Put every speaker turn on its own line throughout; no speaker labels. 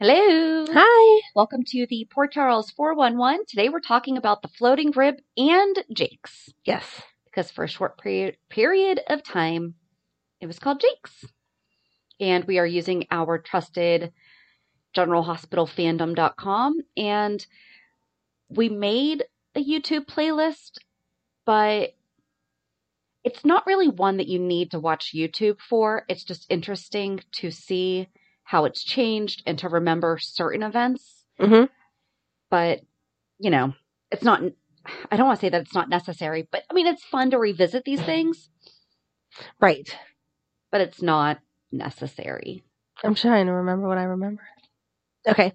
Hello.
Hi.
Welcome to the Port Charles 411. Today we're talking about the floating rib and Jake's.
Yes.
Because for a short period, period of time, it was called Jake's. And we are using our trusted generalhospitalfandom.com. And we made a YouTube playlist, but it's not really one that you need to watch YouTube for. It's just interesting to see how it's changed and to remember certain events.
Mm-hmm.
But, you know, it's not, I don't want to say that it's not necessary, but I mean, it's fun to revisit these things.
Right.
But it's not necessary.
I'm trying to remember what I remember. Okay.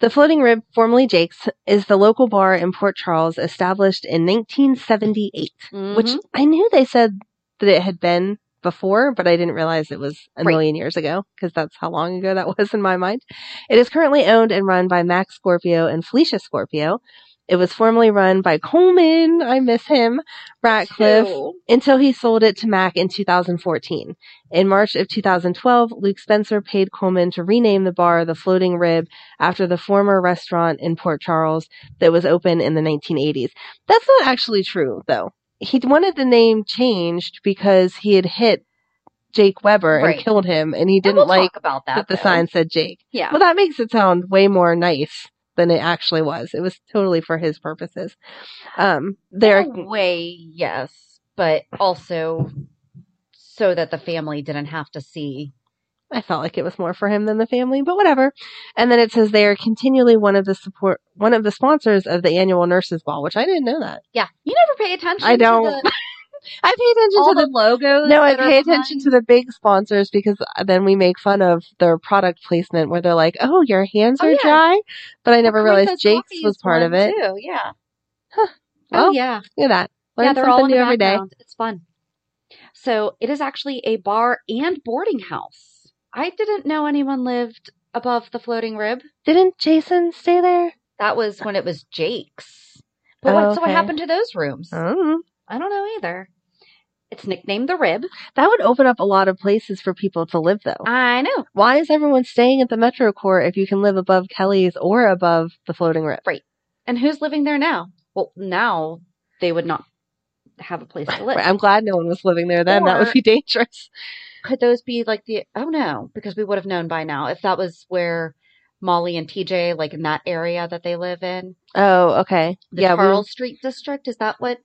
The Floating Rib, formerly Jake's, is the local bar in Port Charles established in 1978,
Mhm.
which I knew they said that it had been before, but I didn't realize it was a
Right.
million years ago because that's how long ago that was in my mind. It is currently owned and run by Max Scorpio and Felicia Scorpio. It was formerly run by Coleman, I miss him, Radcliffe,
Ew.
until he sold it to Mac in 2014. In March of 2012, Luke Spencer paid Coleman to rename the bar the Floating Rib after the former restaurant in Port Charles that was open in the 1980s. That's not actually true, though. He wanted the name changed because he had hit Jake Webber
Right.
and killed him, and he didn't
we'll
like
about that.
that the
though.
sign said Jake.
Yeah.
Well, that makes it sound way more nice than it actually was. It was totally for his purposes. Um, there,
In way, yes, but also so that the family didn't have to see.
I felt like it was more for him than the family, but whatever. And then it says they are continually one of the support, one of the sponsors of the annual Nurses Ball, which I didn't know that.
Yeah, you never pay attention.
I don't.
the-
I pay attention
all
to
the,
the.
logos.
no, I pay attention to the big sponsors because then we make fun of their product placement where they're like, "Oh, your hands
Oh,
are
yeah.
dry," but I never
The
realized Jake's was part of it.
Too. Yeah.
Huh.
oh
Well,
yeah.
Look at that. Learn
yeah, they're all in
new
the
every day.
It's fun. So it is actually a bar and boarding house. I didn't know anyone lived above the floating rib.
Didn't Jason stay there?
That was when it was Jake's. But
Oh,
what, so what happened to those rooms?
I don't know.
I don't know either. It's nicknamed the Rib.
That would open up a lot of places for people to live, though.
I know.
Why is everyone staying at the Metro Court if you can live above Kelly's or above the Floating Rib?
Right. And who's living there now? Well, now they would not have a place to live.
I'm glad no one was living there then. that would be dangerous.
Could those be like the? Oh no, because we would have known by now if that was where Molly and TJ, like in that area that they live in,
Oh, okay.
the
yeah, we-
Charles Street district. Is that what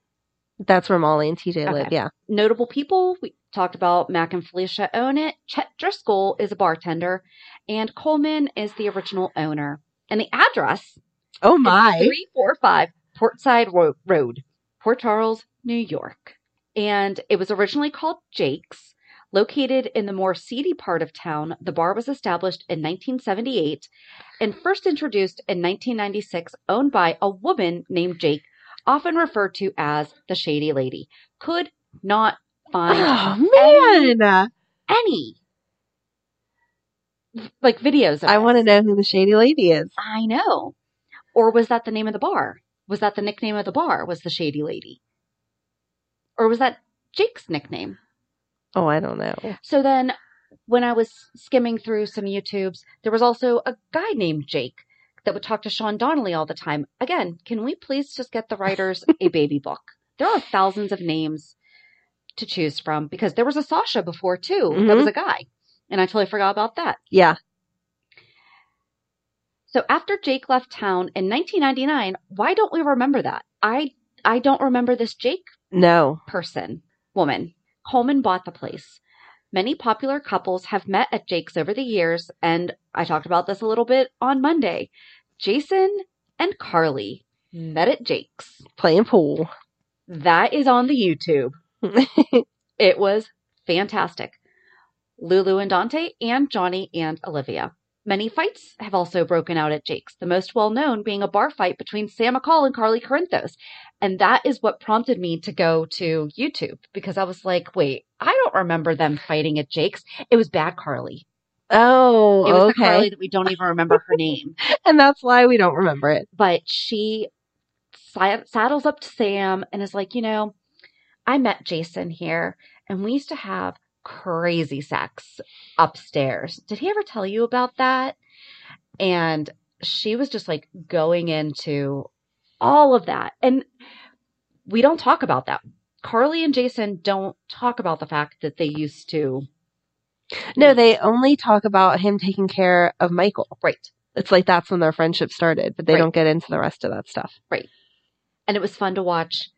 that's where Molly and TJ live. Yeah.
notable people? We talked about Mac and Felicia own it. Chet Driscoll is a bartender, and Coleman is the original owner. And the address
Oh my.
345 Portside Ro- Road, Port Charles, New York. And it was originally called Jake's. Located in the more seedy part of town, the bar was established in 1978 and first introduced in 1996, owned by a woman named Jake, often referred to as the Shady Lady. Could not find
Oh man.
any like videos of
I want to know who the shady lady is.
I know. Or was that the name of the bar? Was that the nickname of the bar? Was the Shady Lady? Or was that Jake's nickname?
Oh, I don't know.
So then when I was skimming through some YouTubes, there was also a guy named Jake that would talk to Sean Donnelly all the time. Again, can we please just get the writers a baby book? There are thousands of names to choose from because there was a Sasha before too. That was mm-hmm. a guy. And I totally forgot about that.
Yeah.
So after Jake left town in 1999, why don't we remember that? I I don't remember this Jake
No.
person, woman. Coleman bought the place. Many popular couples have met at Jake's over the years, and I talked about this a little bit on Monday. Jason and Carly hmm. met at Jake's.
Playing pool.
That is on the YouTube. It was fantastic. Lulu and Dante, and Johnny and Olivia. Many fights have also broken out at Jake's, the most well known being a bar fight between Sam McCall and Carly Corinthos. And that is what prompted me to go to YouTube because I was like, wait, I don't remember them fighting at Jake's. It was Bad Carly.
Oh,
It was the. Carly that we don't even remember her name.
and that's why we don't remember it.
But she saddles up to Sam and is like, you know, I met Jason here and we used to have crazy sex upstairs. Did he ever tell you about that? And she was just like going into all of that. And we don't talk about that. Carly and Jason don't talk about the fact that they used to.
No, they only talk about him taking care of Michael.
Right.
It's like that's when their friendship started, but they
Right.
don't get into the rest of that stuff. Right.
And it was fun to watch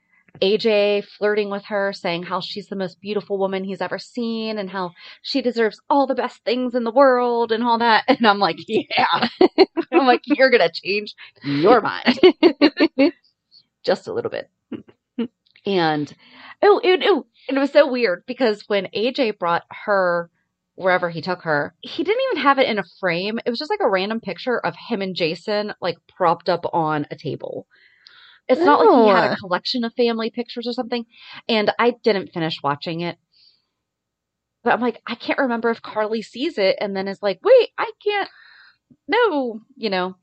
AJ flirting with her, saying how she's the most beautiful woman he's ever seen and how she deserves all the best things in the world and all that. And I'm like, yeah. I'm like, you're going to change your mind just a little bit. And oh, it, oh, and it was so weird because when AJ brought her wherever he took her, he didn't even have it in a frame. It was just like a random picture of him and Jason like propped up on a table. It's not like he had a collection of family pictures or something. And I didn't finish watching it. But I'm like, I can't remember if Carly sees it and then is like, wait, I can't. No, you know.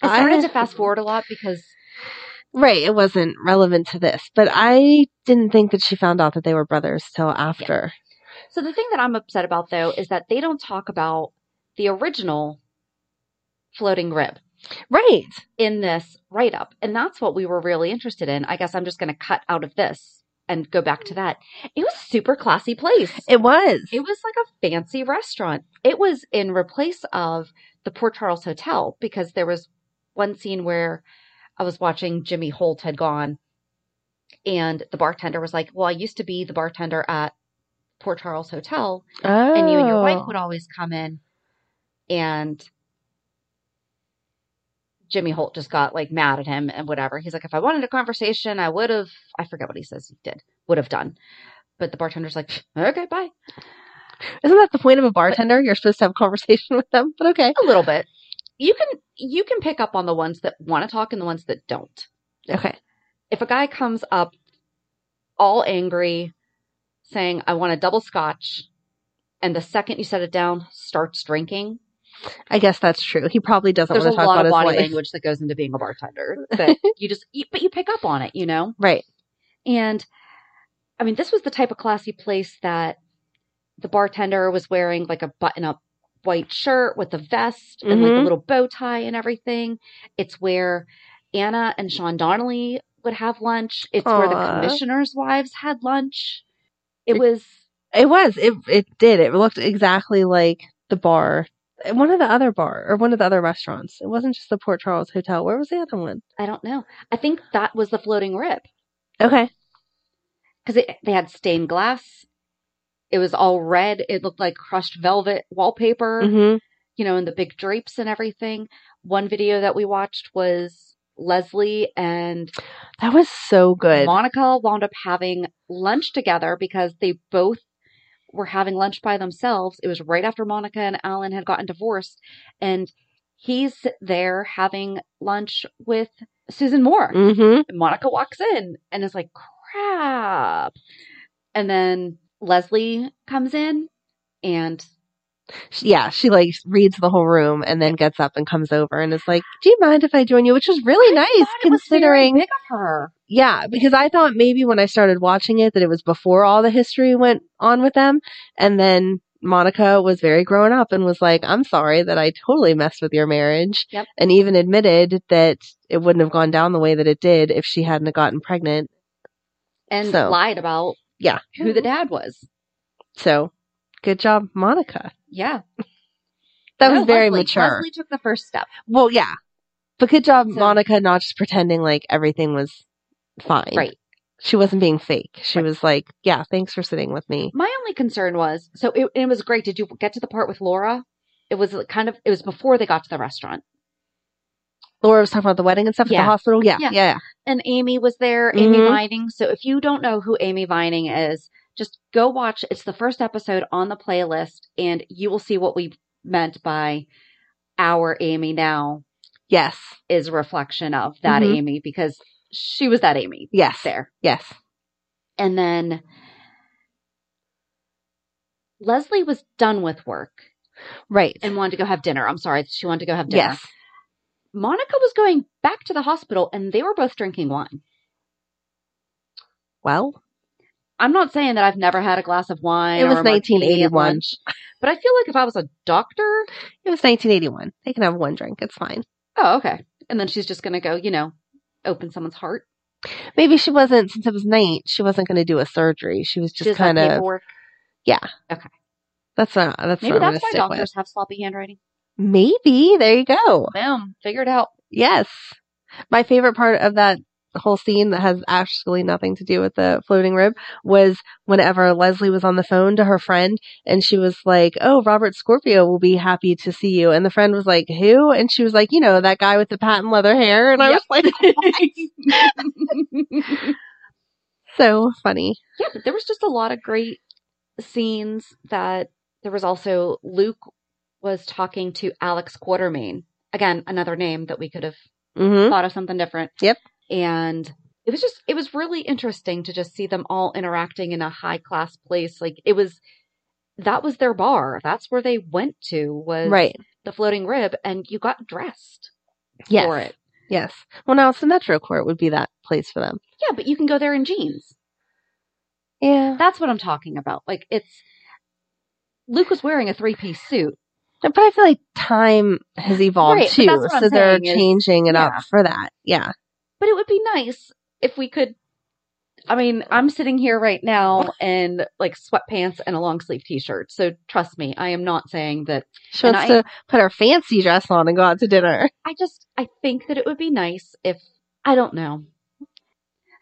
I started
I-
to fast forward a lot because
Right, it wasn't relevant to this, but I didn't think that she found out that they were brothers till after.
So the thing that I'm upset about though is that they don't talk about the original floating rib
Right.
in this write up. And that's what we were really interested in. I guess I'm just going to cut out of this and go back to that. It was a super classy place.
It was.
It was like a fancy restaurant. It was in replace of the Port Charles Hotel because there was one scene where I was watching Jimmy Holt had gone and the bartender was like, Well, I used to be the bartender at Port Charles Hotel
oh.
and you and your wife oh. would always come in and Jimmy Holt just got like mad at him and whatever. He's like, if I wanted a conversation, I would have, I forget what he says he did, would have done. But the bartender's like, okay, bye.
Isn't that the point of a bartender? You're supposed to have a conversation with them, but okay.
A little bit. You can, you can pick up on the ones that want to talk and the ones that don't.
Okay.
If a guy comes up all angry saying, I want a double scotch, and the second you set it down, starts drinking,
I guess that's true. He probably doesn't
there's
want
a
to talk
lot
about
of
his
body language that goes into being a bartender that you just but you pick up on it you know
Right.
and i mean this was the type of classy place that the bartender was wearing like a button up white shirt with a vest and like a
Mhm.
little bow tie and everything it's where anna and sean donnelly would have lunch it's where the commissioners wives had lunch it
It-
was
It was. It it did. It looked exactly like the bar. One of the other bar or one of the other restaurants. It wasn't just the Port Charles Hotel. Where was the other one?
i don't know i think that was the floating rib
Okay.
because they had stained glass. It was all red. It looked like crushed velvet wallpaper,
hmm
you know, and the big drapes and everything. One video that we watched was Leslie and
That was so good.
Monica wound up having lunch together because they both were having lunch by themselves. It was right after Monica and Alan had gotten divorced. And he's there having lunch with Susan Moore.
mm-hmm.
And Monica walks in and is like, crap. And then Leslie comes in and
Yeah, she like reads the whole room and then gets up and comes over and is like, "Do you mind if I join you?" Which was really
I
nice
thought it was very
considering.
big of her.
Yeah, because I thought maybe when I started watching it that it was before all the history went on with them, and then Monica was very grown up and was like, "I'm sorry that I totally messed with your marriage,"
Yep.
and even admitted that it wouldn't have gone down the way that it did if she hadn't gotten pregnant.
And
So-
lied about
Yeah,
who the dad was.
so good job, Monica.
Yeah.
That
No,
was very
Leslie-
mature.
Leslie took the first step.
Well, yeah, but good job,
So-
Monica, not just pretending like everything was fine.
Right.
She wasn't being fake. She
Right.
was like, "Yeah, thanks for sitting with me."
My only concern was so it, it was great. Did you get to the part with Laura? It was kind of it was before they got to the restaurant,
Laura was talking about the wedding and stuff at the hospital. Yeah,
Yeah.
yeah, yeah.
and Amy was there. Amy
Mhm.
Vining. So if you don't know who Amy Vining is, just go watch. It's the first episode on the playlist, and you will see what we meant by our Amy now
Yes,
is a reflection of that
Mhm.
Amy because she was that Amy
yes,
there.
yes.
And then Leslie was done with work
Right.
and wanted to go have dinner. I'm sorry, she wanted to go have dinner.
yes.
Monica was going back to the hospital and they were both drinking wine.
Well,
I'm not saying that I've never had a glass of wine.
It was
or a martini at
1981.
lunch, but I feel like if I was a doctor,
it was 1981. They can have one drink. It's fine.
oh, okay. And then she's just going to go, you know, open someone's heart.
Maybe she wasn't since it was night. She wasn't going to do a surgery. She was just kind of.
Yeah. Okay.
That's not. That's
Maybe
what I'm
that's why
stick with.
doctors have sloppy handwriting.
Maybe there you go.
Boom, figured out.
Yes. My favorite part of that whole scene that has actually nothing to do with the floating rib was whenever Leslie was on the phone to her friend and she was like, Oh, Robert Scorpio will be happy to see you. And the friend was like, Who? And she was like, You know, that guy with the patent leather hair. And I was like, So funny.
yeah, but there was just a lot of great scenes that there was also Luke was talking to Alex Quartermaine. Again, another name that we could have
hmm
thought of something different.
Yep.
And it was just it was really interesting to just see them all interacting in a high class place. Like it was that was their bar. That's where they went to was
Right.
the floating rib and you got dressed
Yes.
for it.
Yes. Well, now it's the Metro Court would be that place for them.
Yeah, but you can go there in jeans.
Yeah.
That's what I'm talking about. Like it's Luke was wearing a three piece suit.
But I feel like time has evolved
Right,
too,
that's what I'm
so they're
is-
changing it
yeah.
up for that. Yeah.
But it would be nice if we could. I mean, I'm sitting here right now in like sweatpants and a long sleeve t shirt. So trust me, I am not saying that.
She wants
I-
to put her fancy dress on and go out to dinner.
I just, I think that it would be nice if, I don't know.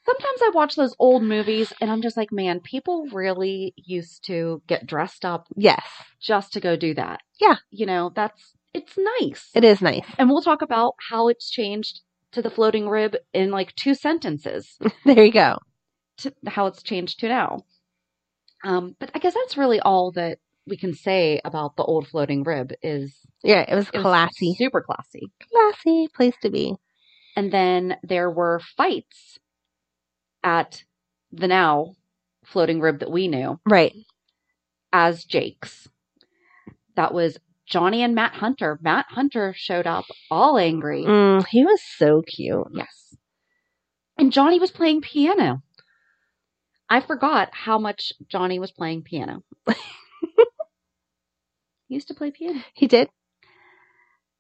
Sometimes I watch those old movies and I'm just like, man, people really used to get dressed up
Yes.
just to go do that.
Yeah.
You know, that's, it's nice.
It is nice.
And we'll talk about how it's changed to the floating rib in like two sentences.
There you go.
to how it's changed to now. Um, but I guess that's really all that we can say about the old floating rib is
Yeah, it was
it was
classy.
super classy.
classy place to be.
And then there were fights at the now floating rib that we knew
Right.
as Jake's. That was Johnny and Matt Hunter. Matt Hunter showed up all angry.
Mm, he was so cute.
Yes. And Johnny was playing piano. I forgot how much Johnny was playing piano. he used to play piano.
He did.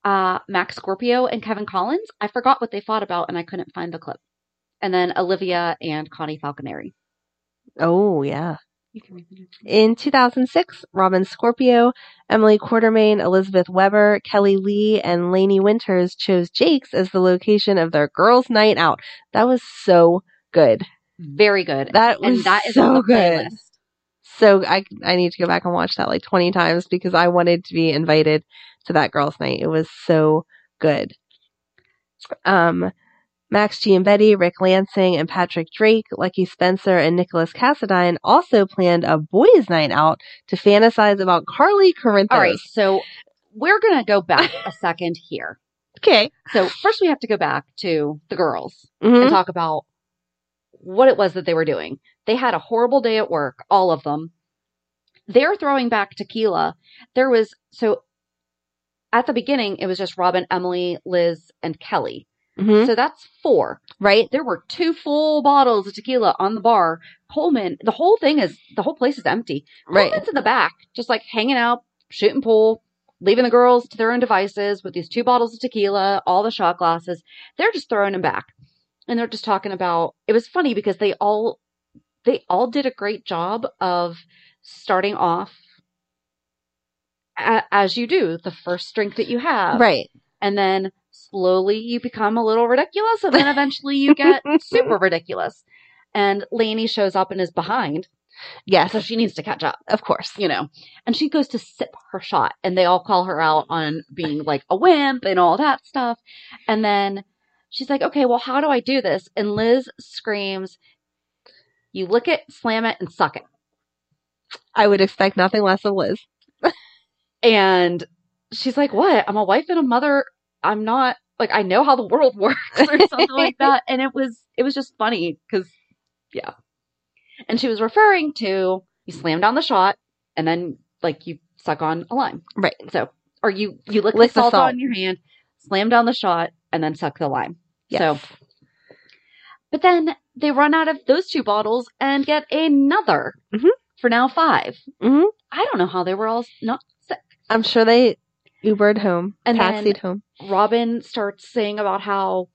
Uh, Max Scorpio and Kevin Collins, I forgot what they fought about and I couldn't find the clip. And then Olivia and Connie Falconeri.
Oh, yeah.
You can read the notes.
In 2006, Robin Scorpio, Emily Quartermaine, Elizabeth Webber, Kelly Lee, and Lainey Winters chose Jake's as the location of their girls' night out. That was so good.
Very good.
That was
and that is
so good.
playlist.
So I I need to go back and watch that like 20 times because I wanted to be invited to that girls' night. It was so good. Um, Max Giambetti, Rick Lansing, and Patrick Drake, Lucky Spencer, and Nicholas Cassadine also planned a boys' night out to fantasize about Carly Corinthos.
All right, so we're gonna go back a second here.
Okay.
So first, we have to go back to the girls
Mhm.
and talk about what it was that they were doing. They had a horrible day at work, all of them. They're throwing back tequila. There was so at the beginning, it was just Robin, Emily, Liz, and Kelly.
Mhm.
So that's four.
Right.
There were two full bottles of tequila on the bar. Coleman, the whole thing is the whole place is empty.
Right.
Coleman's in the back, just like hanging out, shooting pool, leaving the girls to their own devices with these two bottles of tequila, all the shot glasses. They're just throwing them back. And they're just talking about it was funny because they all they all did a great job of starting off a- as you do, the first drink that you have
Right.
and then slowly you become a little ridiculous and then eventually you get super ridiculous and Lainey shows up and is behind
Yeah.
so she needs to catch up
Of course.
you know and she goes to sip her shot and they all call her out on being like a wimp and all that stuff and then she's like okay well how do i do this and liz screams you lick it slam it and suck it
I would expect nothing less of Liz.
And she's like, What? I'm a wife and a mother. I'm not like I know how the world works or something like that. And it was it was just funny because yeah. And she was referring to you slam down the shot and then like you suck on a lime.
Right.
So or you you lick,
Lick
the
the
salt,
salt.
on your hand, slam down the shot, and then suck the lime.
Yes.
So but then they run out of those two bottles and get another
Mhm.
for now five.
hmm
I don't know how they were all not sick.
I'm sure they Ubered home,
And
taxied home.
Robin starts saying about how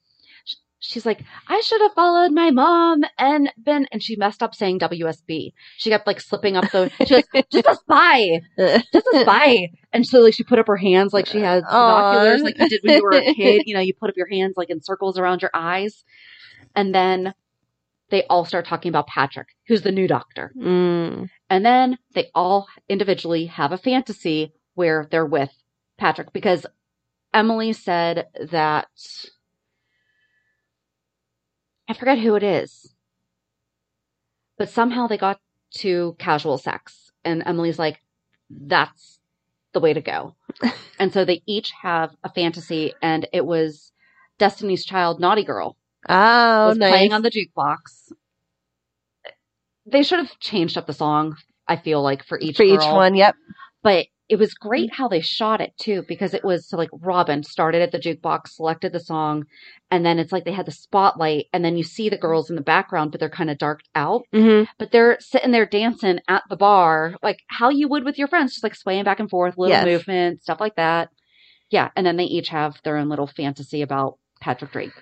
sh- she's like, I should have followed my mom and been, and she messed up saying WSB. She kept like slipping up the, she goes, just a spy, just a spy. And so like she put up her hands like she had binoculars, like you did when you were a kid. You know, you put up your hands like in circles around your eyes. And then they all start talking about Patrick, who's the new doctor.
Mm.
And then they all individually have a fantasy where they're with Patrick because Emily said that I forget who it is, but somehow they got to casual sex. And Emily's like, that's the way to go. and so they each have a fantasy, and it was Destiny's Child Naughty Girl
Oh,
was
nice.
playing on the jukebox. They should have changed up the song. I feel like for each
for each one. Yep.
but it was great how they shot it too because it was so like Robin started at the jukebox, selected the song, and then it's like they had the spotlight, and then you see the girls in the background, but they're kind of darked out,
hmm
but they're sitting there dancing at the bar like how you would with your friends, just like swaying back and forth, little
Yes.
movement, stuff like that. Yeah, and then they each have their own little fantasy about Patrick Drake.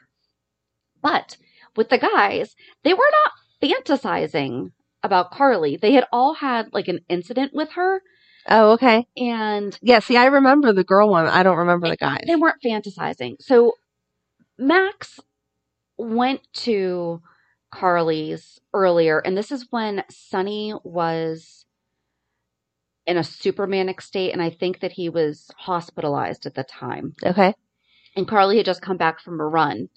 But with the guys, they were not fantasizing about Carly. They had all had like an incident with her
Oh, okay.
and
Yeah. See, I remember the girl one. I don't remember the guys.
they weren't fantasizing. So Max went to Carly's earlier, and this is when Sonny was in a supermanic state, and I think that he was hospitalized at the time.
Okay.
And Carly had just come back from a run.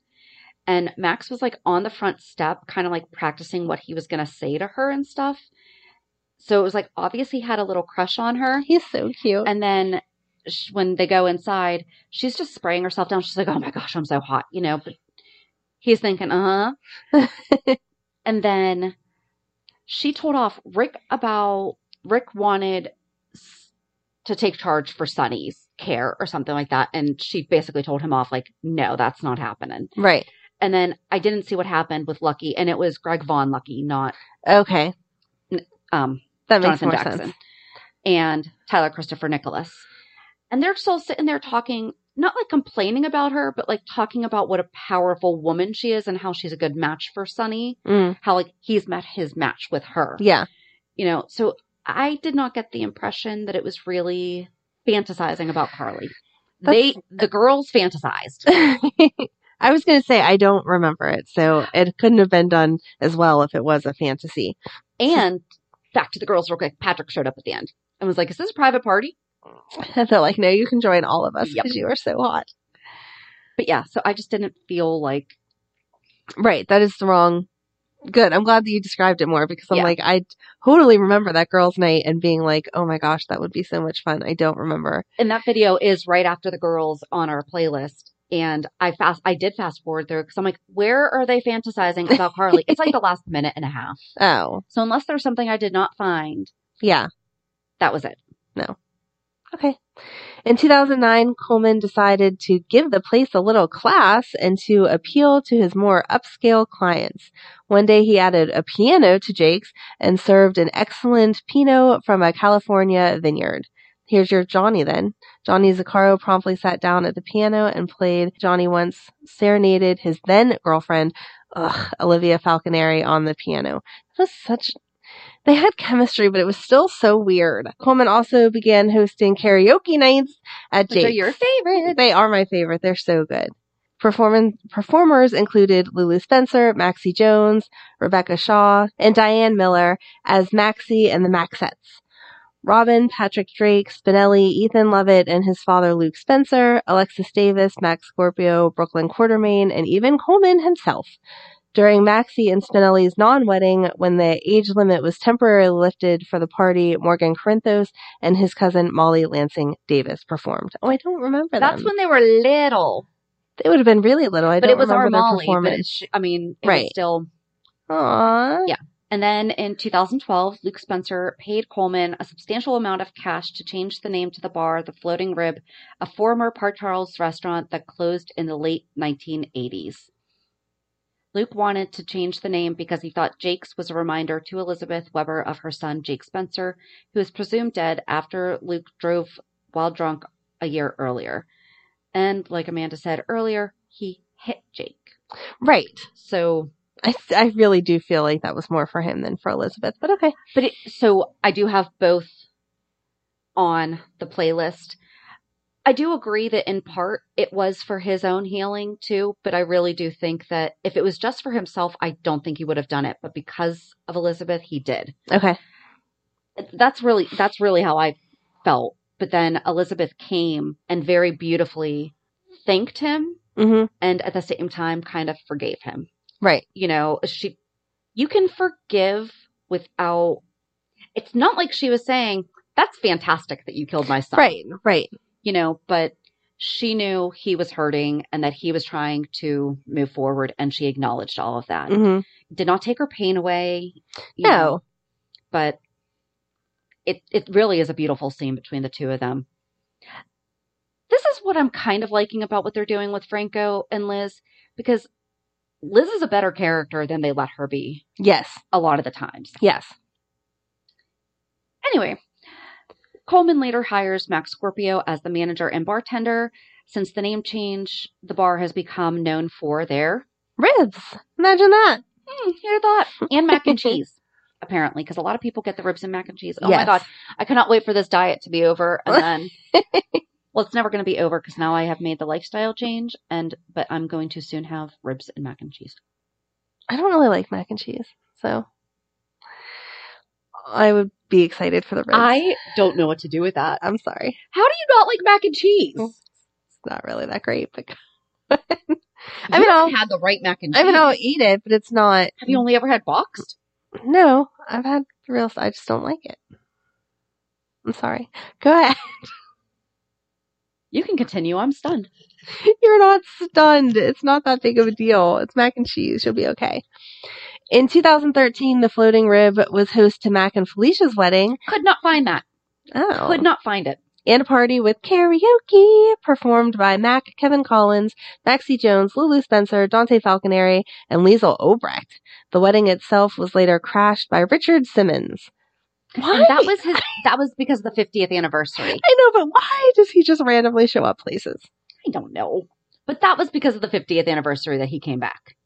And Max was like on the front step, kind of like practicing what he was going to say to her and stuff. So it was like obviously he had a little crush on her.
He's so cute.
And then sh- when they go inside, she's just spraying herself down. She's like, "Oh my gosh, I'm so hot," you know. But he's thinking, "Uh huh." and then she told off Rick about Rick wanted to take charge for Sonny's care or something like that, and she basically told him off, like, "No, that's not happening."
right.
And then I didn't see what happened with Lucky, and it was Greg Vaughn Lucky, not
Okay.
um
That makes
Jonathan
more
Jackson
sense.
and Tyler Christopher Nicholas. And they're still sitting there talking, not like complaining about her, but like talking about what a powerful woman she is and how she's a good match for Sonny.
Mm.
How like he's met his match with her.
Yeah.
You know, so I did not get the impression that it was really fantasizing about Carly. They the girls fantasized.
I was going to say I don't remember it, so it couldn't have been done as well if it was a fantasy.
And back to the girls real quick. Patrick showed up at the end and was like, Is this a private party?
And they're like, "No, you can join all of us
Yep.
because you are so hot."
But yeah, so I just didn't feel like
Right. That is the wrong. Good. I'm glad that you described it more because I'm
Yeah.
like, I totally remember that girls' night and being like, oh my gosh, that would be so much fun. I don't remember.
and that video is right after the girls on our playlist. And I fast, I did fast forward through because I'm like, where are they fantasizing about Carly? it's like the last minute and a half.
Oh,
So unless there's something I did not find,
yeah.
that was it. No.
Okay. In 2009, Coleman decided to give the place a little class and to appeal to his more upscale clients. One day he added a piano to Jake's and served an excellent Pinot from a California vineyard. Here's your Johnny then. Johnny Zacchara promptly sat down at the piano and played Johnny once serenaded his then girlfriend, ugh, Olivia Falconeri on the piano. It was such they had chemistry, but it was still so weird. Coleman also began hosting karaoke nights at
Which are your favorite?
They are my favorite. They're so good. Performers included Lulu Spencer, Maxie Jones, Rebecca Shaw, and Diane Miller as Maxie and the Maxettes. Robin, Patrick Drake, Spinelli, Ethan Lovett, and his father Luke Spencer, Alexis Davis, Max Scorpio, Brooklyn Quartermaine, and even Coleman himself. During Maxie and Spinelli's non-wedding, when the age limit was temporarily lifted for the party, Morgan Corinthos and his cousin Molly Lansing Davis performed. Oh, I don't remember that.
That's
them.
when they were little.
They would have been really little. I
but
don't
it was our
remember their
Molly. But
performance.
she, I mean, it
Right.
was still.
Aww.
Yeah. And then in 2012, Luke Spencer paid Coleman a substantial amount of cash to change the name to the bar, the Floating Rib, a former Port Charles restaurant that closed in the late 1980s. Luke wanted to change the name because he thought Jake's was a reminder to Elizabeth Webber of her son, Jake Spencer, who was presumed dead after Luke drove while drunk a year earlier. And like Amanda said earlier, he hit Jake.
Right.
So
I, I really do feel like that was more for him than for Elizabeth, but okay.
But it, so I do have both on the playlist. I do agree that in part it was for his own healing too, but I really do think that if it was just for himself, I don't think he would have done it. But because of Elizabeth, he did.
Okay.
That's really that's really how I felt. But then Elizabeth came and very beautifully thanked him
hmm
and at the same time kind of forgave him
Right.
you know, she, you can forgive without, it's not like she was saying, that's fantastic that you killed my son.
Right. Right.
You know, but she knew he was hurting and that he was trying to move forward and she acknowledged all of that.
hmm
Did not take her pain away. you
No.
know, but it, it really is a beautiful scene between the two of them. This is what I'm kind of liking about what they're doing with Franco and Liz because Liz is a better character than they let her be
Yes.
a lot of the times.
Yes.
Anyway, Coleman later hires Max Scorpio as the manager and bartender. Since the name change, the bar has become known for their
Ribs. Imagine that.
Hmm, who'd have thought and mac and cheese. Apparently, because a lot of people get the ribs and mac and cheese. Oh my god, I cannot wait for this diet to be over. And then, well, it's never going to be over because now I have made the lifestyle change. And but I'm going to soon have ribs and mac and cheese.
I don't really like mac and cheese, so I would be excited for the ribs.
I don't know what to do with that.
I'm sorry.
How do you not like mac and cheese?
It's not really that great, but
I
mean, I'll,
had the right mac and cheese.
I mean, I'll eat it, but it's not.
Have you only ever had boxed?
No, I've had real. I just don't like it. I'm sorry. Go ahead.
You can continue. I'm stunned.
You're not stunned. It's not that big of a deal. It's mac and cheese. You'll be okay. In 2013, the Floating Rib was host to Mac and Felicia's wedding.
Could not find that.
Oh.
Could not find it.
and a party with karaoke performed by Mac, Kevin Collins, Maxie Jones, Lulu Spencer, Dante Falconeri, and Liesel Obrecht. The wedding itself was later crashed by Richard Simmons. Why?
And that was his. That was because of the 50th anniversary.
I know, but why does he just randomly show up places?
I don't know, but that was because of the 50th anniversary that he came back.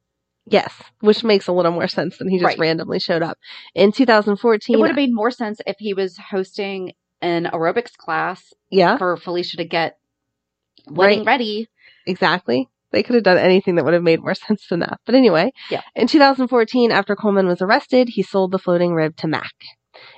Yes, which makes a little more sense than he just
Right.
randomly showed up. In 2014,
It would have made more sense if he was hosting an aerobics class
yeah,
for Felicia to get wedding
Right.
ready.
Exactly. They could have done anything that would have made more sense than that. But anyway,
Yeah.
in 2014, after Coleman was arrested, he sold the floating rib to Mac.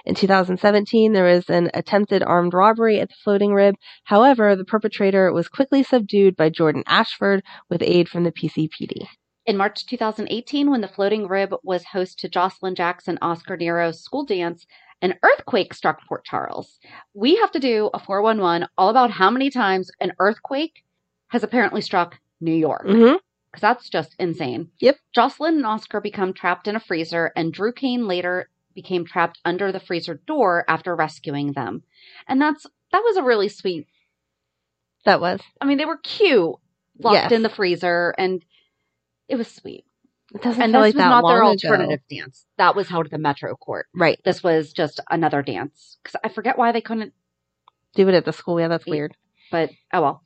In 2017, there was an attempted armed robbery at the floating rib. However, the perpetrator was quickly subdued by Jordan Ashford with aid from the PCPD.
In March 2018, when the floating rib was host to Josslyn Jackson Oscar Nero's school dance, an earthquake struck Port Charles. We have to do a 411 all about how many times an earthquake has apparently struck New York.
Mm-hmm.
Because that's just insane.
Yep.
Josslyn and Oscar become trapped in a freezer, and Drew Cain later became trapped under the freezer door after rescuing them. And that's that was a really sweet.
That was.
I mean, they were cute, locked
Yes.
in the freezer, and it was sweet.
It doesn't
And
feel
this
like
was
that
not their
long ago.
alternative dance. That was held at the Metro Court.
Right.
This was just another dance. Because I forget why they couldn't,
Do it at the school. Yeah, that's
Yeah.
weird.
but oh well.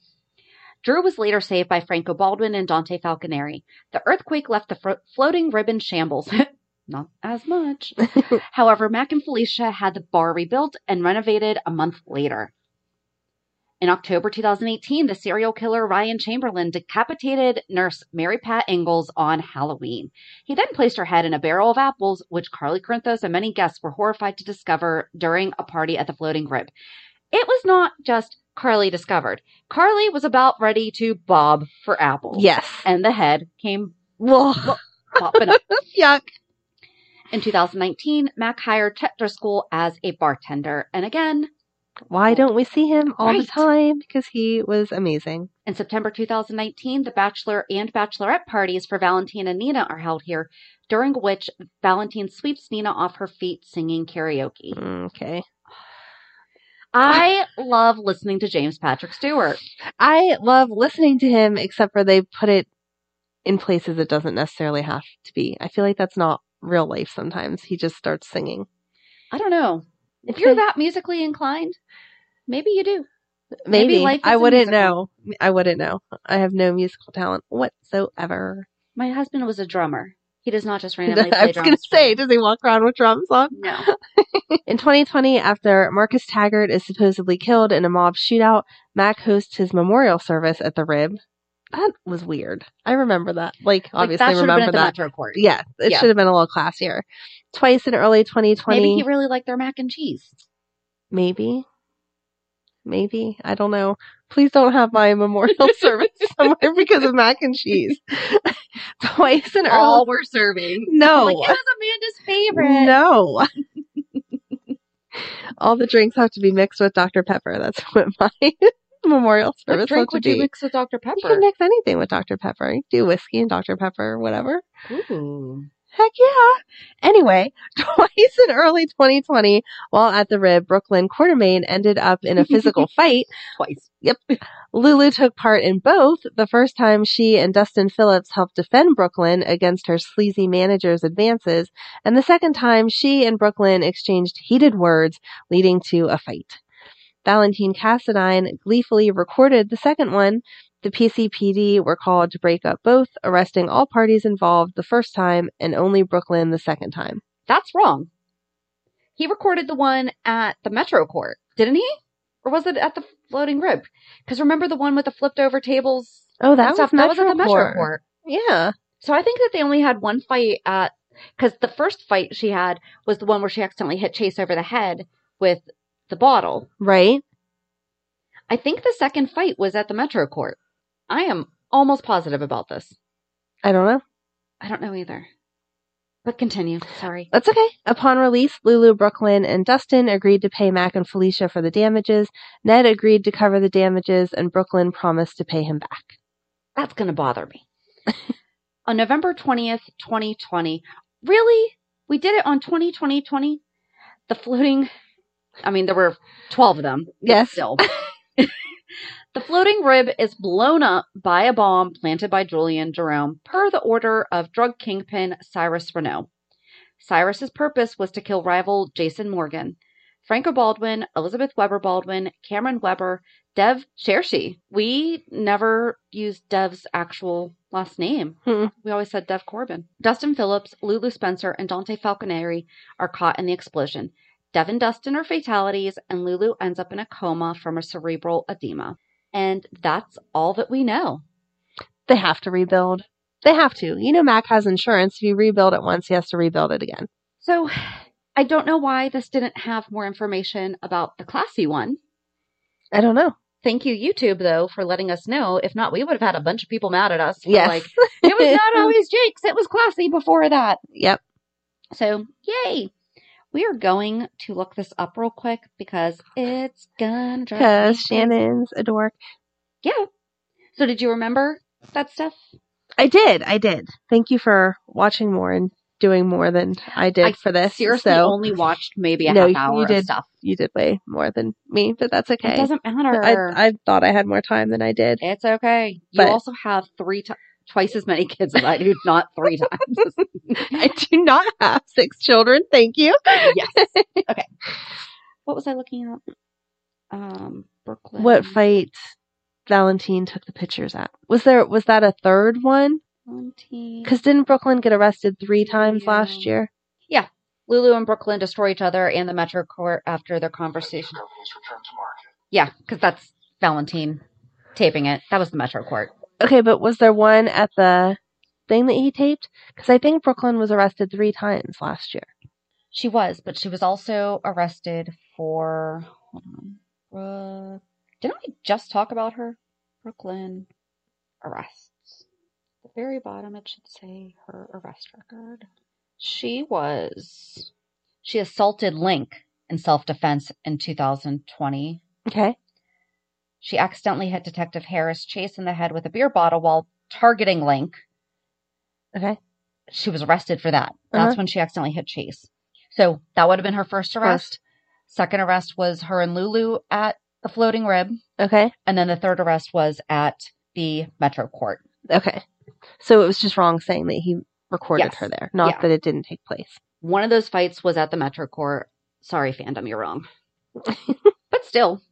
Drew was later saved by Franco Baldwin and Dante Falconeri. The earthquake left the fro- floating ribbon shambles. Not as much. However, Mac and Felicia had the bar rebuilt and renovated a month later. In October 2018, the serial killer Ryan Chamberlain decapitated nurse Mary Pat Ingalls on Halloween. He then placed her head in a barrel of apples, which Carly Corinthos and many guests were horrified to discover during a party at the Floating Rib. It was not just Carly discovered. Carly was about ready to bob for apples.
Yes.
And the head came popping up.
Yuck.
In 2019, Mac hired Chet Driscoll as a bartender. And again,
Why don't we see him all the time? Because he was amazing.
in September 2019, the bachelor and bachelorette parties for Valentine and Nina are held here, during which Valentine sweeps Nina off her feet singing karaoke.
Okay.
I love listening to James Patrick Stewart.
I love listening to him, except for they put it in places it doesn't necessarily have to be. I feel like that's not real life sometimes. He just starts singing.
I don't know. If you're that musically inclined, maybe you do.
Maybe.
life is
I wouldn't
musical.
know. I wouldn't know. I have no musical talent whatsoever.
My husband was a drummer. He does not just randomly play
I was going to say, does he walk around with drums on?
no.
In 2020, after Marcus Taggart is supposedly killed in a mob shootout, Mac hosts his memorial service at the Rib. That was weird. I remember that. Like,
Like,
obviously,
that should been
remember that.
Metro Court.
Yeah, it
Yeah.
should have been a little classier. Twice in early 2020.
Maybe he really liked their mac and cheese.
Maybe. Maybe. I don't know. Please don't have my memorial service somewhere because of mac and cheese. Twice in early.
All we're serving.
No.
Like, it was Amanda's favorite.
No. All the drinks have to be mixed with Dr. Pepper. That's what my memorial
What
service
drink would you
be.
mix with Dr. Pepper?
You can mix anything with Dr. Pepper. Do whiskey and Dr. Pepper, whatever.
Ooh.
Heck yeah. Anyway, twice in early 2020, while at the Rib, Brooklyn Quartermaine ended up in a physical fight.
Twice. Yep.
Lulu took part in both. The first time she and Dustin Phillips helped defend Brooklyn against her sleazy manager's advances, and the second time she and Brooklyn exchanged heated words, leading to a fight. Valentine Cassadine gleefully recorded the second one. The PCPD were called to break up both, arresting all parties involved the first time and only Brooklyn the second time.
That's wrong. He recorded the one at the Metro Court, didn't he? Or was it at the Floating Rib? Because remember the one with the flipped over tables?
Oh, that was
that was at the Metro
Court.
Court.
Yeah.
So I think that they only had one fight at because the first fight she had was the one where she accidentally hit Chase over the head with the bottle.
Right?
I think the second fight was at the Metro Court. I am almost positive about this.
I don't know.
I don't know either. But continue. Sorry.
That's okay. Upon release, Lulu, Brooklyn, and Dustin agreed to pay Mac and Felicia for the damages. Ned agreed to cover the damages, and Brooklyn promised to pay him back.
That's going to bother me. on November 20th, 2020. Really? We did it on 2020 20? The floating I mean there were 12 of them.
Yes.
Still. the floating rib is blown up by a bomb planted by Julian Jerome per the order of drug kingpin Cyrus Renault. Cyrus's purpose was to kill rival Jason Morgan. Franco Baldwin, Elizabeth Webber Baldwin, Cameron Webber, Dev Cerci. We never used Dev's actual last name.
Hmm.
We always said Dev Corbin. Dustin Phillips, Lulu Spencer, and Dante Falconeri are caught in the explosion. Dev and Dustin are fatalities, and Lulu ends up in a coma from a cerebral edema. And that's all that we know.
They have to rebuild. They have to. You know, Mac has insurance. If you rebuild it once, he has to rebuild it again.
So, I don't know why this didn't have more information about the classy one.
I don't know.
Thank you, YouTube, though, for letting us know. If not, we would have had a bunch of people mad at us.
Yes.
Like, it was not always Jake's. It was classy before that.
Yep.
So, yay. We are going to look this up real quick because it's gonna drive
Because. Shannon's a dork.
Yeah. So, did you remember that stuff?
I did. I did. Thank you for watching more and doing more than I did
I
for this.
Seriously,
so
only watched maybe a
No,
half
you
hour
did.
of stuff.
you did way more than me, but that's okay.
It doesn't matter.
I, I thought I had more time than I did.
It's okay. You
But-
also have three times. Twice as many kids as I do, not three times.
I do not have six children. Thank you.
yes. Okay. What was I looking at? Um, Brooklyn.
What fight Valentine took the pictures at? Was there was that a third one?
Valentine.
Because didn't Brooklyn get arrested three times
Yeah.
last year? Yeah.
Lulu and Brooklyn destroy each other and the Metro Court after their conversation. Yeah, because that's Valentine taping it. That was the Metro Court.
Okay, but was there one at the thing that he taped? Because I think Brooklyn was arrested three times last year.
She was, but she was also arrested for. Hold on. Uh, didn't we just talk about her? Brooklyn arrests. At the very bottom, it should say her arrest record. She was. She assaulted Linc in self defense in 2020.
Okay.
She accidentally hit Detective Harris Chase in the head with a beer bottle while targeting Linc.
Okay.
She was arrested for that. That's
Uh-huh.
when she accidentally hit Chase. So that would have been her first arrest. Second arrest was her and Lulu at the floating rib.
Okay.
And then the third arrest was at the Metro Court.
Okay. So it was just wrong saying that he recorded
Yes.
her there, not
Yeah.
that it didn't take place.
One of those fights was at the Metro Court. Sorry, fandom, you're wrong. but still,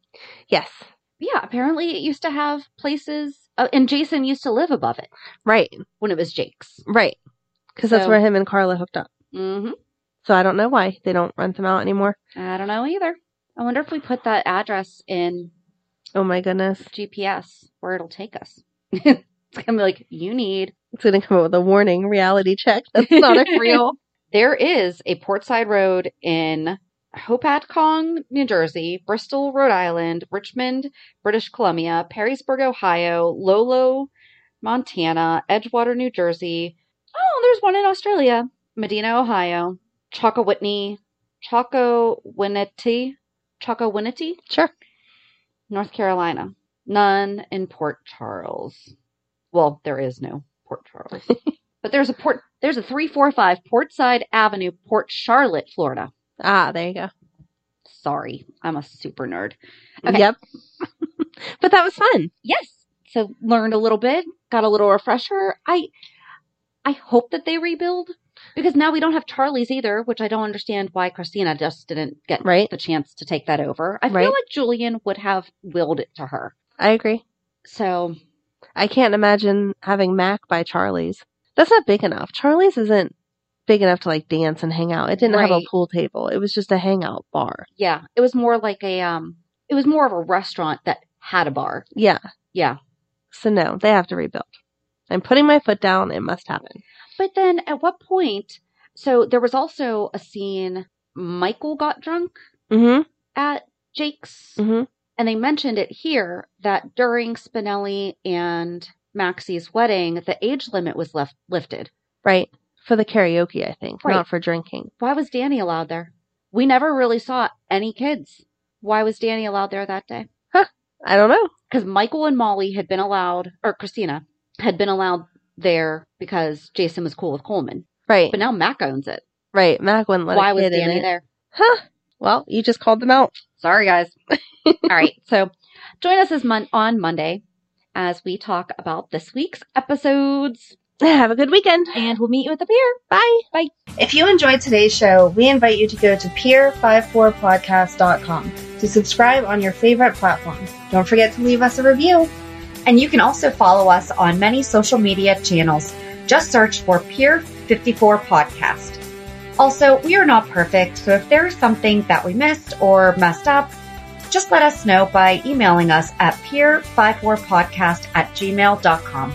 Yes.
Yeah, apparently it used to have places, uh, and Jason used to live above it
Right.
when it was Jake's.
Right. Because that's
So-
where him and Carla hooked up.
hmm
So I don't know why they don't rent them out anymore.
I don't know either. I wonder if we put that address in
Oh my goodness.
GPS where it'll take us. it's gonna be like, you need.
It's going to come up with a warning reality check. That's not a real.
There is a Portside Road in Hopatcong, New Jersey, Bristol, Rhode Island, Richmond, British Columbia, Perrysburg, Ohio, Lolo, Montana, Edgewater, New Jersey. Oh, there's one in Australia, Medina, Ohio, Chocowinity, Chocowinity, Chocowinity,
Sure.
North Carolina. None in Port Charles. Well, there is no Port Charles. but there's a port there's a 345 Portside Avenue, Port Charlotte, Florida.
Ah, there you go.
Sorry, I'm a super nerd. Okay.
Yep. but that was fun.
Yes. So learned a little bit, got a little refresher. I I hope that they rebuild because now we don't have Charlie's either, which I don't understand why Christina just didn't get
Right.
the chance to take that over. I
Right.
feel like Julian would have willed it to her.
I agree.
So
I can't imagine having Mac by Charlie's. That's not big enough. Charlie's isn't big enough to like dance and hang out. It didn't have a pool table. It was just a hangout bar.
yeah, it was more like a um it was more of a restaurant that had a bar.
Yeah.
Yeah.
So no, they have to rebuild. I'm putting my foot down. It must happen.
But then at what point so there was also a scene Michael got drunk
Mm-hmm.
at Jake's
Mm-hmm.
and they mentioned it here that during Spinelli and Maxie's wedding the age limit was left lifted.
Right. For the karaoke, I think,
Right.
not for drinking.
Why was Danny allowed there? We never really saw any kids. Why was Danny allowed there that day? Huh.
I don't know.
Because Michael and Molly had been allowed, or Christina had been allowed there because Jason was cool with Coleman.
Right.
But now Mac owns it.
right. Mac wouldn't let
Why was Danny there?
Huh. Well, you just called them out.
Sorry, guys. All right. So join us this mon- on Monday as we talk about this week's episodes.
Have a good weekend.
And we'll meet you at the pier.
Bye.
Bye.
If you enjoyed today's show, we invite you to go to pier54podcast.com to subscribe on your favorite platform. Don't forget to leave us a review.
And you can also follow us on many social media channels. Just search for Pier 54 Podcast. Also, we are not perfect, so if there is something that we missed or messed up, just let us know by emailing us at pier54podcast at gmail.com.